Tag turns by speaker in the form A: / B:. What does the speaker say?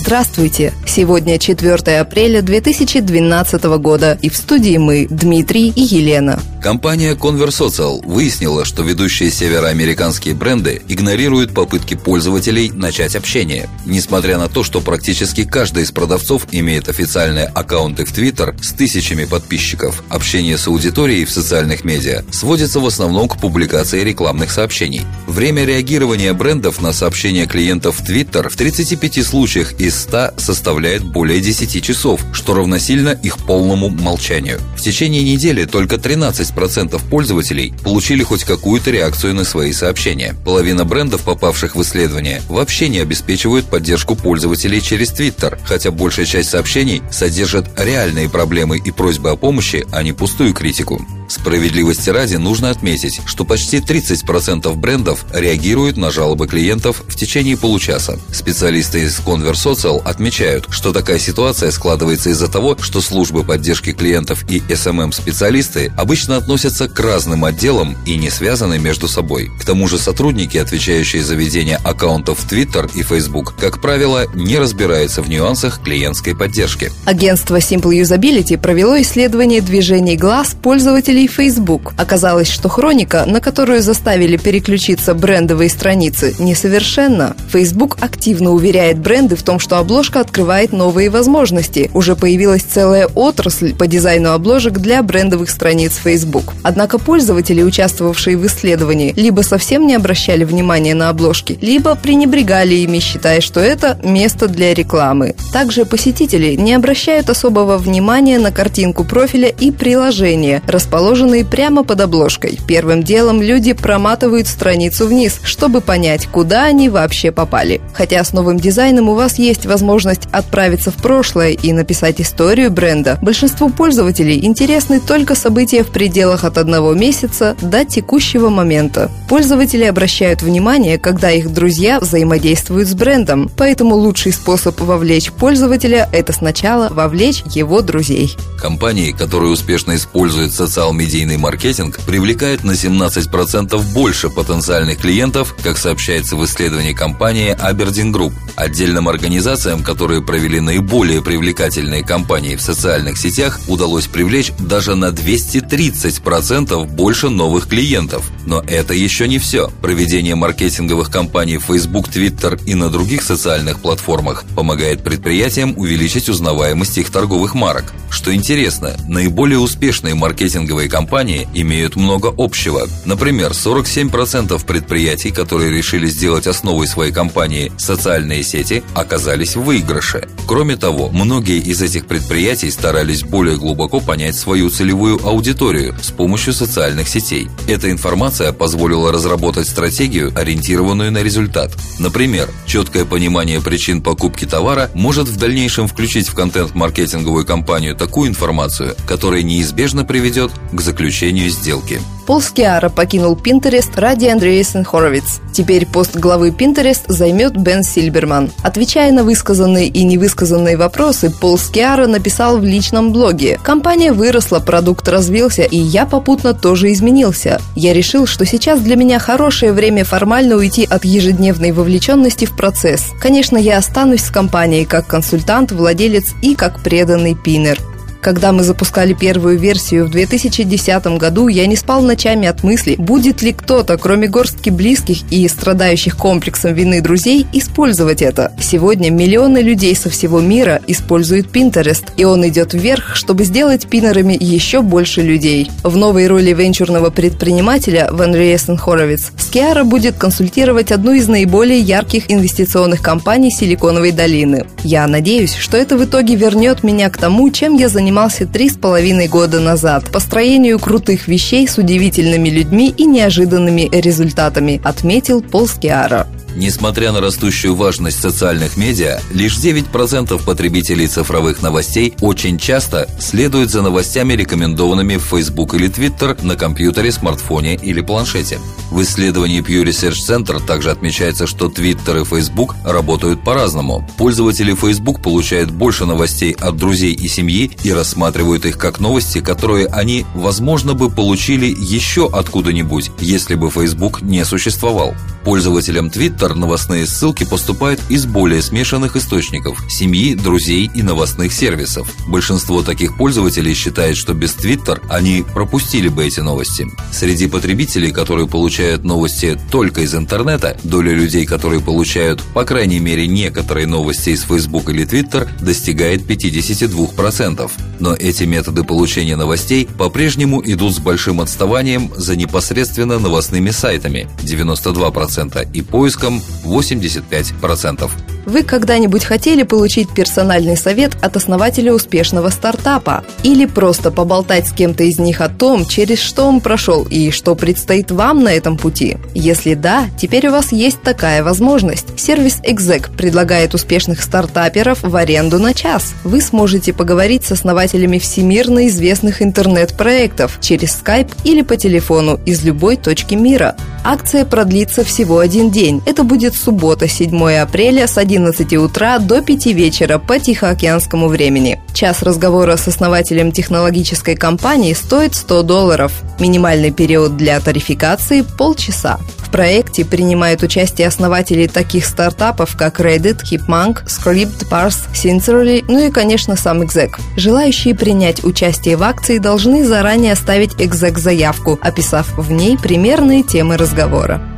A: Здравствуйте! Сегодня 4 апреля 2012 года и в студии мы, Дмитрий и Елена.
B: Компания Conversocial выяснила, что ведущие североамериканские бренды игнорируют попытки пользователей начать общение. Несмотря на то, что практически каждый из продавцов имеет официальные аккаунты в Twitter с тысячами подписчиков, общение с аудиторией в социальных медиа сводится в основном к публикации рекламных сообщений. Время реагирования брендов на сообщения клиентов в Twitter в 35 случаях из 100 составляет более 10 часов, что равносильно их полному молчанию. В течение недели только 13% пользователей получили хоть какую-то реакцию на свои сообщения. Половина брендов, попавших в исследование, вообще не обеспечивают поддержку пользователей через Twitter, хотя большая часть сообщений содержит реальные проблемы и просьбы о помощи, а не пустую критику. Справедливости ради нужно отметить, что почти 30% брендов реагируют на жалобы клиентов в течение получаса. Специалисты из Conversocial отмечают, что такая ситуация складывается из-за того, что службы поддержки клиентов и SMM-специалисты обычно относятся к разным отделам и не связаны между собой. К тому же сотрудники, отвечающие за ведение аккаунтов в Twitter и Facebook, как правило, не разбираются в нюансах клиентской поддержки.
A: Агентство Simple Usability провело исследование движений глаз пользователей Facebook. Оказалось, что хроника, на которую заставили переключиться брендовые страницы, несовершенна. Facebook активно уверяет бренды в том, что обложка открывает новые возможности. Уже появилась целая отрасль по дизайну обложек для брендовых страниц Facebook. Однако пользователи, участвовавшие в исследовании, либо совсем не обращали внимания на обложки, либо пренебрегали ими, считая, что это место для рекламы. Также посетители не обращают особого внимания на картинку профиля и приложения, расположенные прямо под обложкой. Первым делом люди проматывают страницу вниз, чтобы понять, куда они вообще попали. Хотя с новым дизайном у вас есть возможность отправиться в прошлое и написать историю бренда, большинству пользователей интересны только события в пределах от одного месяца до текущего момента. Пользователи обращают внимание, когда их друзья взаимодействуют с брендом, поэтому лучший способ вовлечь пользователя – это сначала вовлечь его друзей.
B: Компании, которые успешно используют социал-медийный маркетинг, привлекают на 17% больше потенциальных клиентов, как сообщается в исследовании компании Aberdeen Group. Отдельным организациям, которые провели наиболее привлекательные кампании в социальных сетях, удалось привлечь даже на 230% больше новых клиентов. Но это еще не все. Проведение маркетинговых кампаний в Facebook, Twitter и на других социальных платформах помогает предприятиям увеличить узнаваемость их торговых марок. Что интересно, наиболее успешные маркетинговые компании имеют много общего. Например, 47% предприятий, которые решили сделать основой своей компании социальные сети, оказались в выигрыше. Кроме того, многие из этих предприятий старались более глубоко понять свою целевую аудиторию с помощью социальных сетей. Эта информация позволила разработать стратегию, ориентированную на результат. Например, четкое понимание причин покупки товара может в дальнейшем включить в контент-маркетинговую кампанию такую информацию, которая неизбежно приведет к заключению сделки.
A: Пол Скиара покинул Pinterest ради Андреасен Хоровиц. Теперь пост главы Pinterest займет Бен Сильберман. Отвечая на высказанные и невысказанные вопросы, Пол Скиара написал в личном блоге. Компания выросла, продукт развился, и я попутно тоже изменился. Я решил, что сейчас для меня хорошее время формально уйти от ежедневной вовлеченности в процесс. Конечно, я останусь с компанией как консультант, владелец и как преданный пинер. Когда мы запускали первую версию в 2010 году, я не спал ночами от мысли, будет ли кто-то, кроме горстки близких и страдающих комплексом вины друзей, использовать это. Сегодня миллионы людей со всего мира используют Pinterest, и он идет вверх, чтобы сделать пинерами еще больше людей. В новой роли венчурного предпринимателя Ван Риесен Хоровиц Скиара будет консультировать одну из наиболее ярких инвестиционных компаний Силиконовой долины. Я надеюсь, что это в итоге вернет меня к тому, чем я занимался занимался три с половиной года назад – построению крутых вещей с удивительными людьми и неожиданными результатами, отметил Пол Скиара.
B: Несмотря на растущую важность социальных медиа, лишь 9% потребителей цифровых новостей очень часто следуют за новостями, рекомендованными в Facebook или Twitter на компьютере, смартфоне или планшете. В исследовании Pew Research Center также отмечается, что Twitter и Facebook работают по-разному. Пользователи Facebook получают больше новостей от друзей и семьи и рассматривают их как новости, которые они, возможно, бы получили еще откуда-нибудь, если бы Facebook не существовал. Пользователям Twitter новостные ссылки поступают из более смешанных источников – семьи, друзей и новостных сервисов. Большинство таких пользователей считает, что без Twitter они пропустили бы эти новости. Среди потребителей, которые получают новости только из интернета, доля людей, которые получают, по крайней мере, некоторые новости из Facebook или Twitter, достигает 52%. Но эти методы получения новостей по-прежнему идут с большим отставанием за непосредственно новостными сайтами – 92% и поиском 85%.
A: Вы когда-нибудь хотели получить персональный совет от основателя успешного стартапа? Или просто поболтать с кем-то из них о том, через что он прошел и что предстоит вам на этом пути? Если да, теперь у вас есть такая возможность. Сервис Exec предлагает успешных стартаперов в аренду на час. Вы сможете поговорить с основателями всемирно известных интернет-проектов через Skype или по телефону из любой точки мира. Акция продлится всего один день. Это будет суббота, 7 апреля с 11 утра до 5 вечера по тихоокеанскому времени. Час разговора с основателем технологической компании стоит 100 долларов. Минимальный период для тарификации – полчаса. В проекте принимают участие основатели таких стартапов, как Reddit, Hipmunk, Script, Parse, Sincerely, ну и, конечно, сам exec. Желающие принять участие в акции должны заранее оставить exec заявку, описав в ней примерные темы разговора.